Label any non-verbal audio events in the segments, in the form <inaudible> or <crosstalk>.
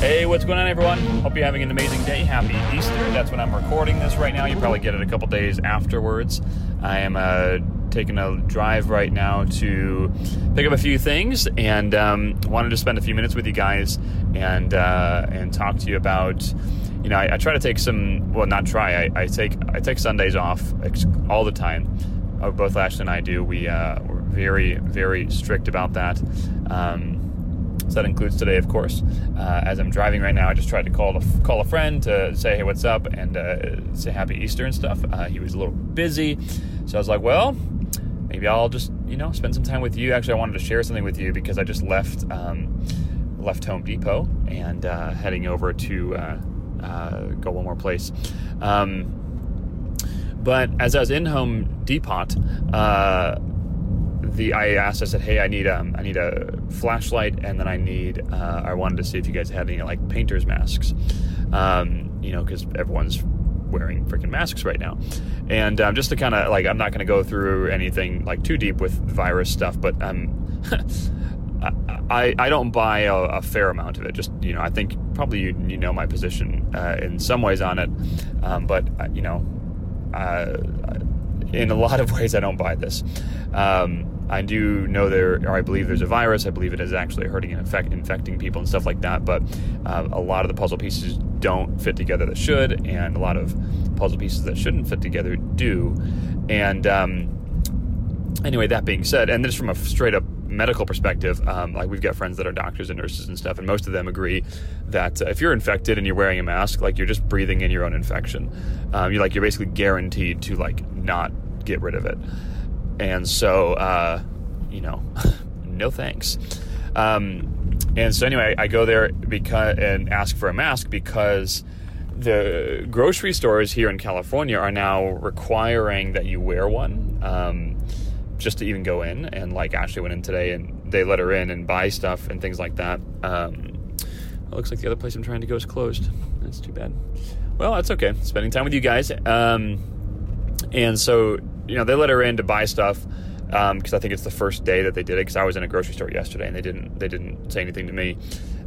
Hey, what's going on, everyone? Hope you're having an amazing day. Happy Easter. That's when I'm recording this right now. You probably get it a couple days afterwards. I am uh, taking a drive right now to pick up a few things, and um, wanted to spend a few minutes with you guys and uh, and talk to you about. You know, I, I, try to take some. Well, not try. I, I, take I take Sundays off all the time. Uh, both Ashley and I do. We uh, we're very very strict about that. Um, so that includes today, of course. Uh, as I'm driving right now, I just tried to call a, call a friend to say, hey, what's up, and uh, say happy Easter and stuff. Uh, he was a little busy, so I was like, well, maybe I'll just you know spend some time with you. Actually, I wanted to share something with you because I just left um, left Home Depot and uh, heading over to uh, uh, go one more place. Um, but as I was in Home Depot, the I asked, I said, "Hey, I need um, I need a flashlight, and then I need uh, I wanted to see if you guys had any like painters masks, um, you know, because everyone's wearing freaking masks right now, and um, just to kind of like I'm not going to go through anything like too deep with virus stuff, but um, <laughs> I I don't buy a, a, fair amount of it. Just you know, I think probably you you know my position uh, in some ways on it, um, but uh, you know. Uh, in a lot of <laughs> ways, I don't buy this. Um, I do know there, or I believe there's a virus. I believe it is actually hurting and infect, infecting people and stuff like that. But uh, a lot of the puzzle pieces don't fit together that should, and a lot of puzzle pieces that shouldn't fit together do. And um, anyway, that being said, and this from a straight up medical perspective, um, like we've got friends that are doctors and nurses and stuff, and most of them agree that uh, if you're infected and you're wearing a mask, like you're just breathing in your own infection. Um, you're like you're basically guaranteed to like not get rid of it. And so, uh, you know, <laughs> no thanks. Um, and so anyway, I go there because and ask for a mask because the grocery stores here in California are now requiring that you wear one um, just to even go in. And like Ashley went in today and they let her in and buy stuff and things like that. Um, it looks like the other place I'm trying to go is closed. That's too bad. Well, that's okay. Spending time with you guys. Um, and so you know, they let her in to buy stuff because um, I think it's the first day that they did it. Because I was in a grocery store yesterday and they didn't they didn't say anything to me,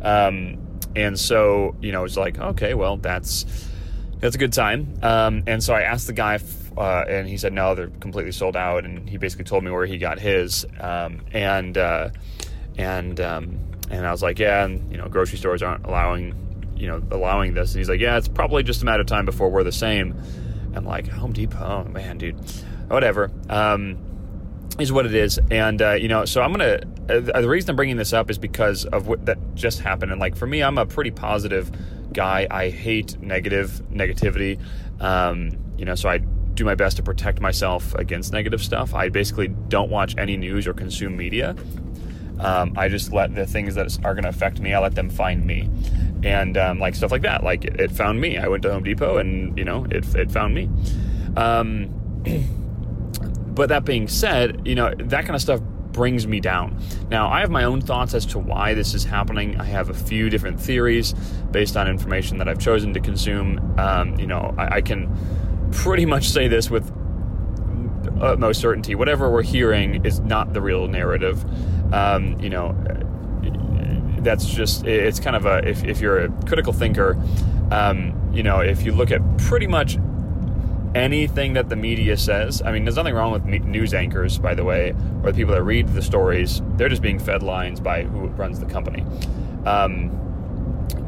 um, and so you know it's like okay, well that's that's a good time. Um, and so I asked the guy, uh, and he said no, they're completely sold out. And he basically told me where he got his, um, and uh, and um, and I was like, yeah, and you know, grocery stores aren't allowing you know allowing this. And he's like, yeah, it's probably just a matter of time before we're the same. I'm like, Home Depot, oh man, dude whatever. Um, is what it is, and uh, you know, so I'm gonna. Uh, the reason I'm bringing this up is because of what that just happened, and like for me, I'm a pretty positive guy. I hate negative negativity, um, you know, so I do my best to protect myself against negative stuff. I basically don't watch any news or consume media. Um, I just let the things that are going to affect me, I let them find me, and um, like stuff like that. Like it, it, found me. I went to Home Depot, and you know, it it found me. Um, <clears throat> But that being said, you know, that kind of stuff brings me down. Now, I have my own thoughts as to why this is happening. I have a few different theories based on information that I've chosen to consume. Um, you know, I, I, can pretty much say this with utmost certainty, whatever we're hearing is not the real narrative. Um, you know, that's just it's kind of a if, if you're a critical thinker, um, you know, if you look at pretty much anything that the media says. I mean, there's nothing wrong with news anchors, by the way, or the people that read the stories. They're just being fed lines by who runs the company. Um,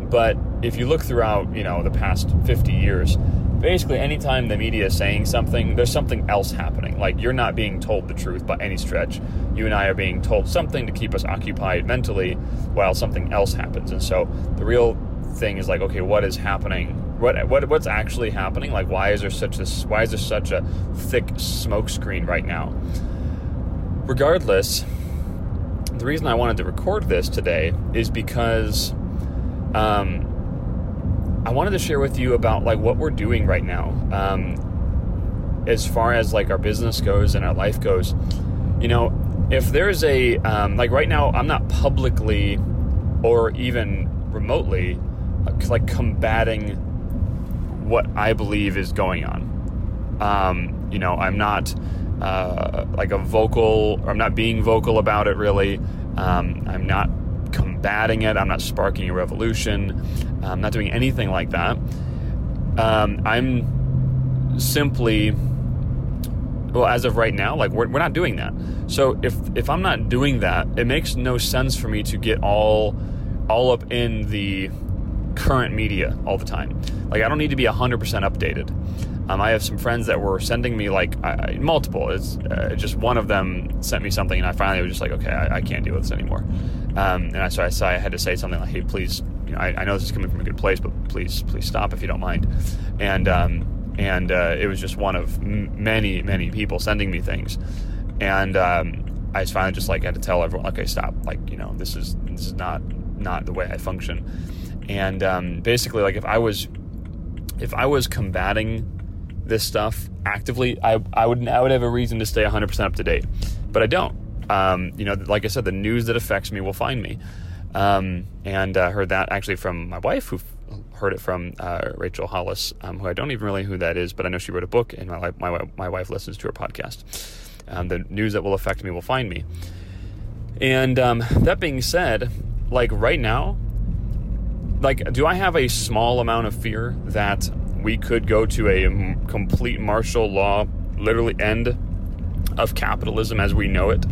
but if you look throughout, you know, the past 50 years, basically anytime the media is saying something, there's something else happening. Like you're not being told the truth by any stretch. You and I are being told something to keep us occupied mentally while something else happens. And so the real thing is like, okay, what is happening? What, what what's actually happening? Like why is there such this why is there such a thick smoke screen right now? Regardless, the reason I wanted to record this today is because um, I wanted to share with you about like what we're doing right now, um, as far as like our business goes and our life goes. You know, if there's a um, like right now, I'm not publicly or even remotely like combating what I believe is going on. Um, you know, I'm not uh, like a vocal, I'm not being vocal about it really. Um, I'm not combating it. I'm not sparking a revolution. I'm not doing anything like that. Um, I'm simply, well, as of right now, like we're, we're not doing that. So if if I'm not doing that, it makes no sense for me to get all all up in the current media all the time. Like I don't need to be 100% updated. Um, I have some friends that were sending me like uh, multiple. It's uh, just one of them sent me something, and I finally was just like, okay, I, I can't deal with this anymore. Um, and I, so I, so I had to say something like, hey, please, you know, I, I, know this is coming from a good place, but please, please stop if you don't mind. And um, and uh, it was just one of m- many, many people sending me things, and um, I finally just like had to tell everyone, okay, stop. Like you know, this is this is not not the way I function. And um, basically, like if I was if I was combating this stuff actively, I, I would I would have a reason to stay 100% up to date, but I don't. Um, you know, like I said, the news that affects me will find me. Um, and uh, heard that actually from my wife, who heard it from uh, Rachel Hollis, um, who I don't even really know who that is, but I know she wrote a book, and my my my wife listens to her podcast. Um, the news that will affect me will find me. And um, that being said, like right now, like, do I have a small amount of fear that we could go to a complete martial law, literally end of capitalism as we know it.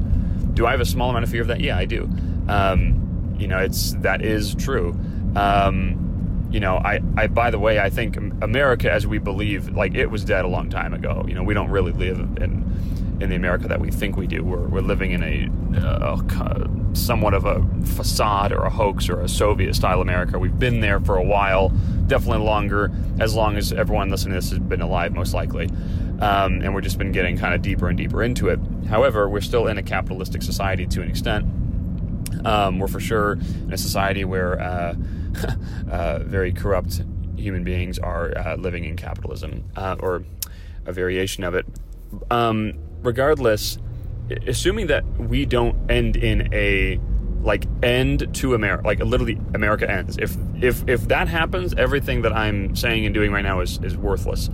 Do I have a small amount of fear of that? Yeah, I do. Um, you know, it's that is true. Um, you know, I, I, by the way, I think America, as we believe, like it was dead a long time ago. You know, we don't really live in in the America that we think we do. We're, we're living in a uh, somewhat of a facade or a hoax or a Soviet style America. We've been there for a while, definitely longer, as long as everyone listening to this has been alive, most likely. Um, and we've just been getting kind of deeper and deeper into it. However, we're still in a capitalistic society to an extent. Um, we're for sure in a society where uh, <laughs> uh, very corrupt human beings are uh, living in capitalism uh, or a variation of it. Um, regardless, assuming that we don't end in a like end to America, like literally America ends. If if if that happens, everything that I'm saying and doing right now is is worthless.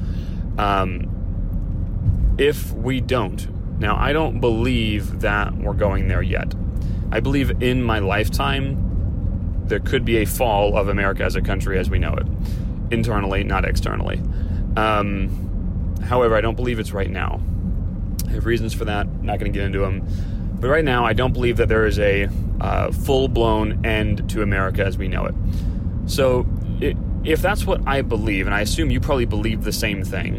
Um, if we don't, now I don't believe that we're going there yet. I believe in my lifetime there could be a fall of America as a country as we know it, internally, not externally. Um, however, I don't believe it's right now. Have reasons for that. I'm not going to get into them. But right now, I don't believe that there is a uh, full blown end to America as we know it. So, it, if that's what I believe, and I assume you probably believe the same thing,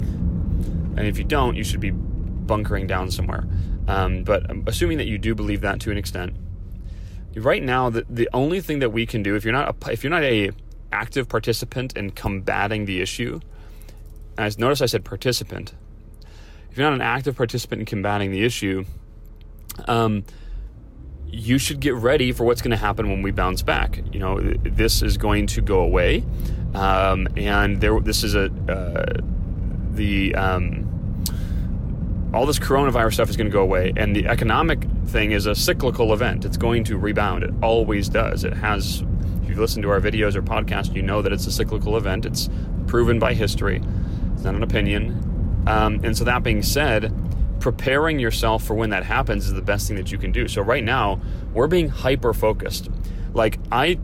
and if you don't, you should be bunkering down somewhere. Um, but assuming that you do believe that to an extent, right now, the, the only thing that we can do, if you're not a, if you're not a active participant in combating the issue, as notice I said participant, if you're not an active participant in combating the issue, um, you should get ready for what's going to happen when we bounce back. You know, this is going to go away, um, and there. This is a uh, the um, all this coronavirus stuff is going to go away, and the economic thing is a cyclical event. It's going to rebound. It always does. It has. If you've listened to our videos or podcast, you know that it's a cyclical event. It's proven by history. It's not an opinion. Um, and so that being said, preparing yourself for when that happens is the best thing that you can do. So right now, we're being hyper focused. Like I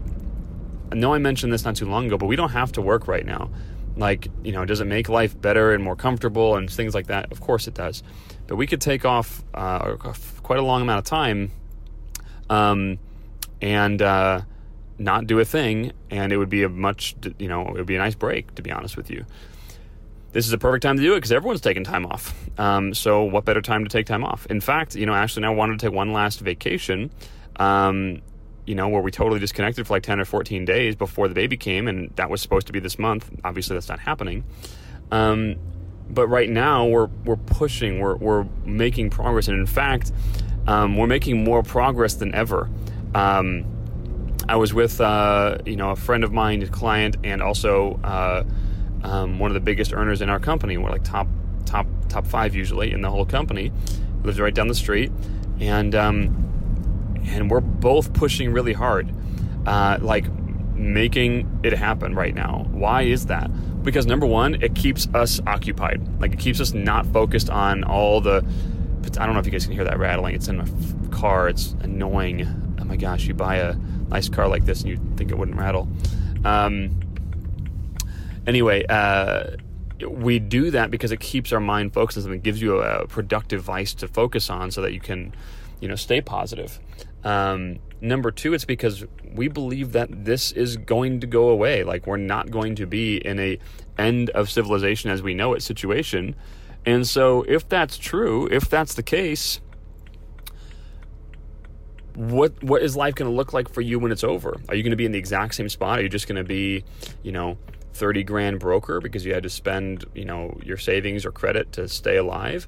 know I mentioned this not too long ago, but we don't have to work right now. Like, you know, does it make life better and more comfortable and things like that? Of course it does. But we could take off uh, quite a long amount of time um, and uh, not do a thing, and it would be a much, you know, it would be a nice break, to be honest with you. This is a perfect time to do it because everyone's taking time off. Um, so, what better time to take time off? In fact, you know, Ashley and I wanted to take one last vacation. Um, you know, where we totally disconnected for like 10 or 14 days before the baby came, and that was supposed to be this month. Obviously, that's not happening. Um, but right now, we're, we're pushing, we're, we're making progress. And in fact, um, we're making more progress than ever. Um, I was with, uh, you know, a friend of mine, a client, and also uh, um, one of the biggest earners in our company. We're like top, top, top five usually in the whole company. Lives right down the street, and um, and we're both pushing really hard, uh, like making it happen right now. Why is that? Because number one, it keeps us occupied. Like it keeps us not focused on all the. I don't know if you guys can hear that rattling. It's in my car. It's annoying. Oh my gosh! You buy a nice car like this and you think it wouldn't rattle. Um, anyway, uh, we do that because it keeps our mind focused and it gives you a productive vice to focus on, so that you can, you know, stay positive. Um, number two, it's because we believe that this is going to go away. Like we're not going to be in a end of civilization as we know it situation. And so, if that's true, if that's the case, what what is life going to look like for you when it's over? Are you going to be in the exact same spot? Are you just going to be, you know, 30 grand broker because you had to spend, you know, your savings or credit to stay alive?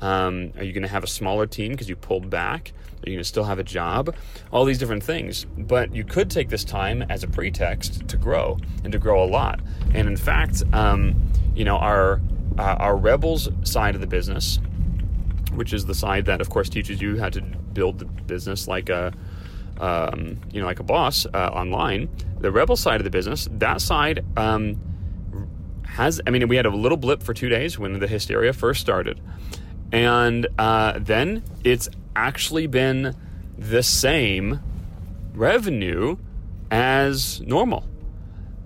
Um, are you going to have a smaller team because you pulled back? Are you going to still have a job? All these different things. But you could take this time as a pretext to grow and to grow a lot. And in fact, um, you know, our uh, our rebels side of the business, which is the side that, of course, teaches you how to build the business like a um, you know like a boss uh, online. The rebel side of the business, that side. Um, has I mean we had a little blip for two days when the hysteria first started, and uh, then it's actually been the same revenue as normal.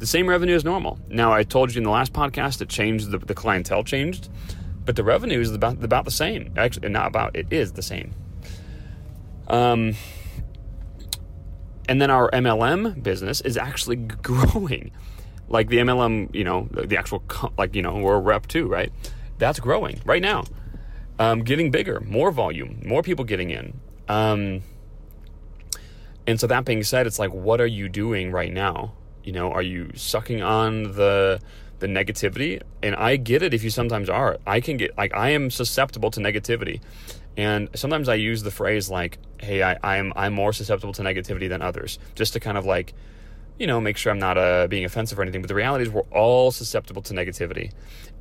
The same revenue as normal. Now, I told you in the last podcast it changed, the, the clientele changed, but the revenue is about, about the same. Actually, not about, it is the same. Um, and then our MLM business is actually <laughs> growing. Like the MLM, you know, the actual, like, you know, we're a rep too, right? That's growing right now um, getting bigger, more volume, more people getting in. Um, and so that being said, it's like, what are you doing right now? You know, are you sucking on the the negativity? And I get it if you sometimes are. I can get like I am susceptible to negativity. And sometimes I use the phrase like, hey, I, I'm I'm more susceptible to negativity than others, just to kind of like you know, make sure I'm not uh, being offensive or anything. But the reality is, we're all susceptible to negativity.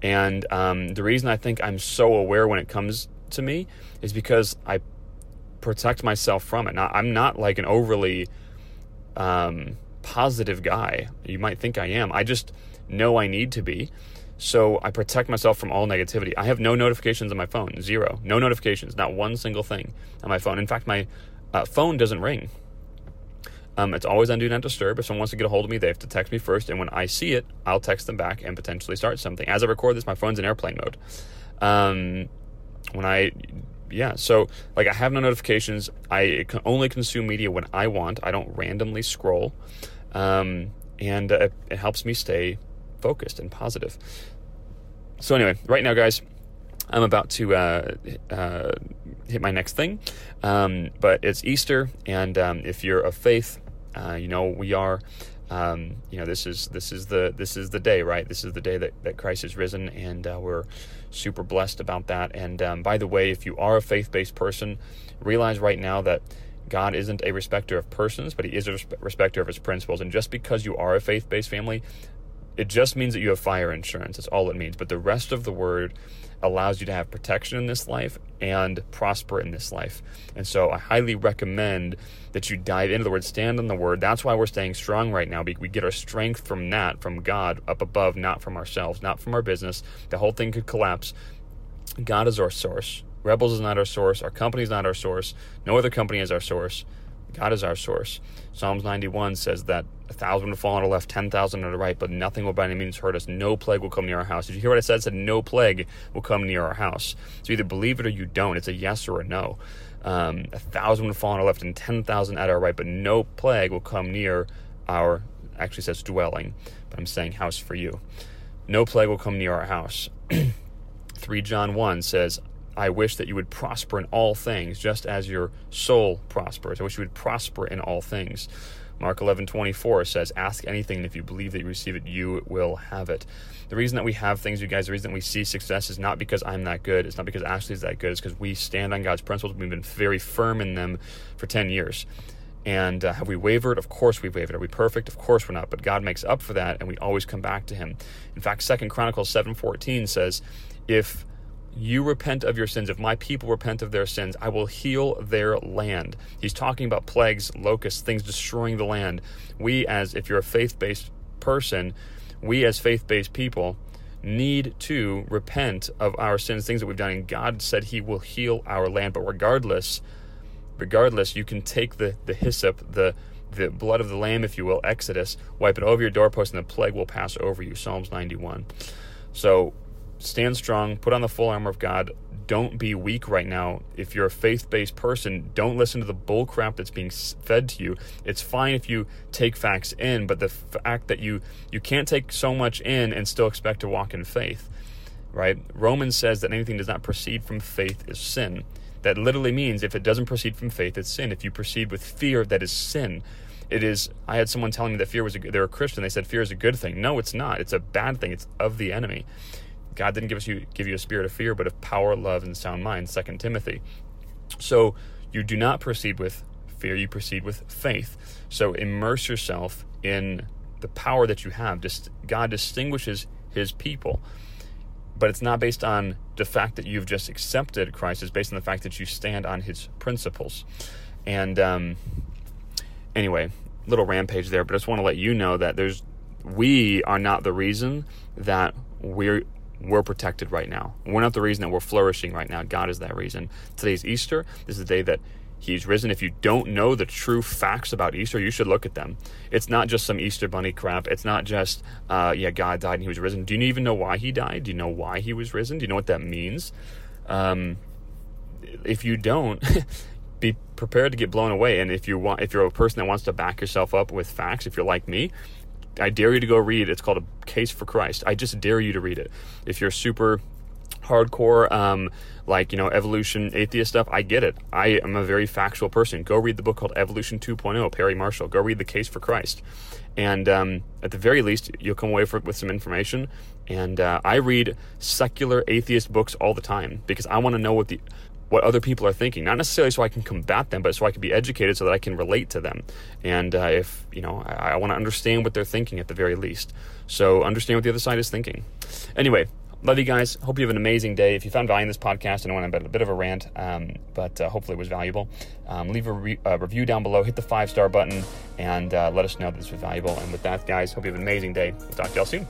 And um, the reason I think I'm so aware when it comes to me is because I protect myself from it. Now, I'm not like an overly um, positive guy. You might think I am. I just know I need to be. So I protect myself from all negativity. I have no notifications on my phone, zero. No notifications, not one single thing on my phone. In fact, my uh, phone doesn't ring. Um, it's always on Do Not Disturb. If someone wants to get a hold of me, they have to text me first, and when I see it, I'll text them back and potentially start something. As I record this, my phone's in airplane mode. Um, when I, yeah, so like I have no notifications. I can only consume media when I want. I don't randomly scroll, um, and uh, it helps me stay focused and positive. So anyway, right now, guys. I'm about to uh, uh, hit my next thing, um, but it's Easter, and um, if you're of faith, uh, you know, we are. Um, you know, this is this is the this is the day, right? This is the day that, that Christ has risen, and uh, we're super blessed about that. And um, by the way, if you are a faith based person, realize right now that God isn't a respecter of persons, but He is a respecter of His principles. And just because you are a faith based family, it just means that you have fire insurance. That's all it means. But the rest of the word allows you to have protection in this life and prosper in this life. And so I highly recommend that you dive into the word, stand on the word. That's why we're staying strong right now. We get our strength from that, from God up above, not from ourselves, not from our business. The whole thing could collapse. God is our source. Rebels is not our source. Our company is not our source. No other company is our source. God is our source. Psalms 91 says that a thousand will fall on our left, ten thousand on the right, but nothing will by any means hurt us. No plague will come near our house. Did you hear what I said? Said no plague will come near our house. So either believe it or you don't. It's a yes or a no. Um, a thousand will fall on our left and ten thousand at our right, but no plague will come near our. Actually says dwelling, but I'm saying house for you. No plague will come near our house. <clears throat> 3 John 1 says, I wish that you would prosper in all things, just as your soul prospers. I wish you would prosper in all things. Mark 11:24 says, "Ask anything, and if you believe that you receive it, you will have it." The reason that we have things, you guys, the reason that we see success is not because I'm that good. It's not because Ashley's that good. It's because we stand on God's principles. We've been very firm in them for 10 years. And uh, have we wavered? Of course we've wavered. Are we perfect? Of course we're not. But God makes up for that, and we always come back to Him. In fact, Second Chronicles 7:14 says, "If you repent of your sins, if my people repent of their sins, I will heal their land. He's talking about plagues, locusts, things destroying the land. We, as if you're a faith based person, we as faith based people need to repent of our sins, things that we've done. And God said He will heal our land. But regardless, regardless, you can take the, the hyssop, the the blood of the lamb, if you will, Exodus, wipe it over your doorpost, and the plague will pass over you. Psalms 91. So stand strong, put on the full armor of God. Don't be weak right now. If you're a faith based person, don't listen to the bull crap that's being fed to you. It's fine if you take facts in, but the fact that you, you can't take so much in and still expect to walk in faith, right? Romans says that anything does not proceed from faith is sin. That literally means if it doesn't proceed from faith, it's sin. If you proceed with fear, that is sin it is i had someone telling me that fear was a they're a christian they said fear is a good thing no it's not it's a bad thing it's of the enemy God didn't give us you give you a spirit of fear, but of power, love, and sound mind. Second Timothy. So you do not proceed with fear; you proceed with faith. So immerse yourself in the power that you have. Just God distinguishes His people, but it's not based on the fact that you've just accepted Christ. It's based on the fact that you stand on His principles. And um, anyway, little rampage there, but I just want to let you know that there's we are not the reason that we're we're protected right now. We're not the reason that we're flourishing right now. God is that reason. Today's Easter. This is the day that He's risen. If you don't know the true facts about Easter, you should look at them. It's not just some Easter bunny crap. It's not just, uh, yeah, God died and He was risen. Do you even know why He died? Do you know why He was risen? Do you know what that means? Um, if you don't, <laughs> be prepared to get blown away. And if you want, if you're a person that wants to back yourself up with facts, if you're like me, I dare you to go read. It's called A Case for Christ. I just dare you to read it. If you're super hardcore, um, like, you know, evolution atheist stuff, I get it. I am a very factual person. Go read the book called Evolution 2.0, Perry Marshall. Go read The Case for Christ. And um, at the very least, you'll come away for, with some information. And uh, I read secular atheist books all the time because I want to know what the what other people are thinking, not necessarily so I can combat them, but so I can be educated so that I can relate to them. And uh, if, you know, I, I want to understand what they're thinking at the very least. So understand what the other side is thinking. Anyway, love you guys. Hope you have an amazing day. If you found value in this podcast, I know I'm a bit of a rant, um, but uh, hopefully it was valuable. Um, leave a re- uh, review down below, hit the five star button, and uh, let us know that this was valuable. And with that, guys, hope you have an amazing day. We'll talk to y'all soon.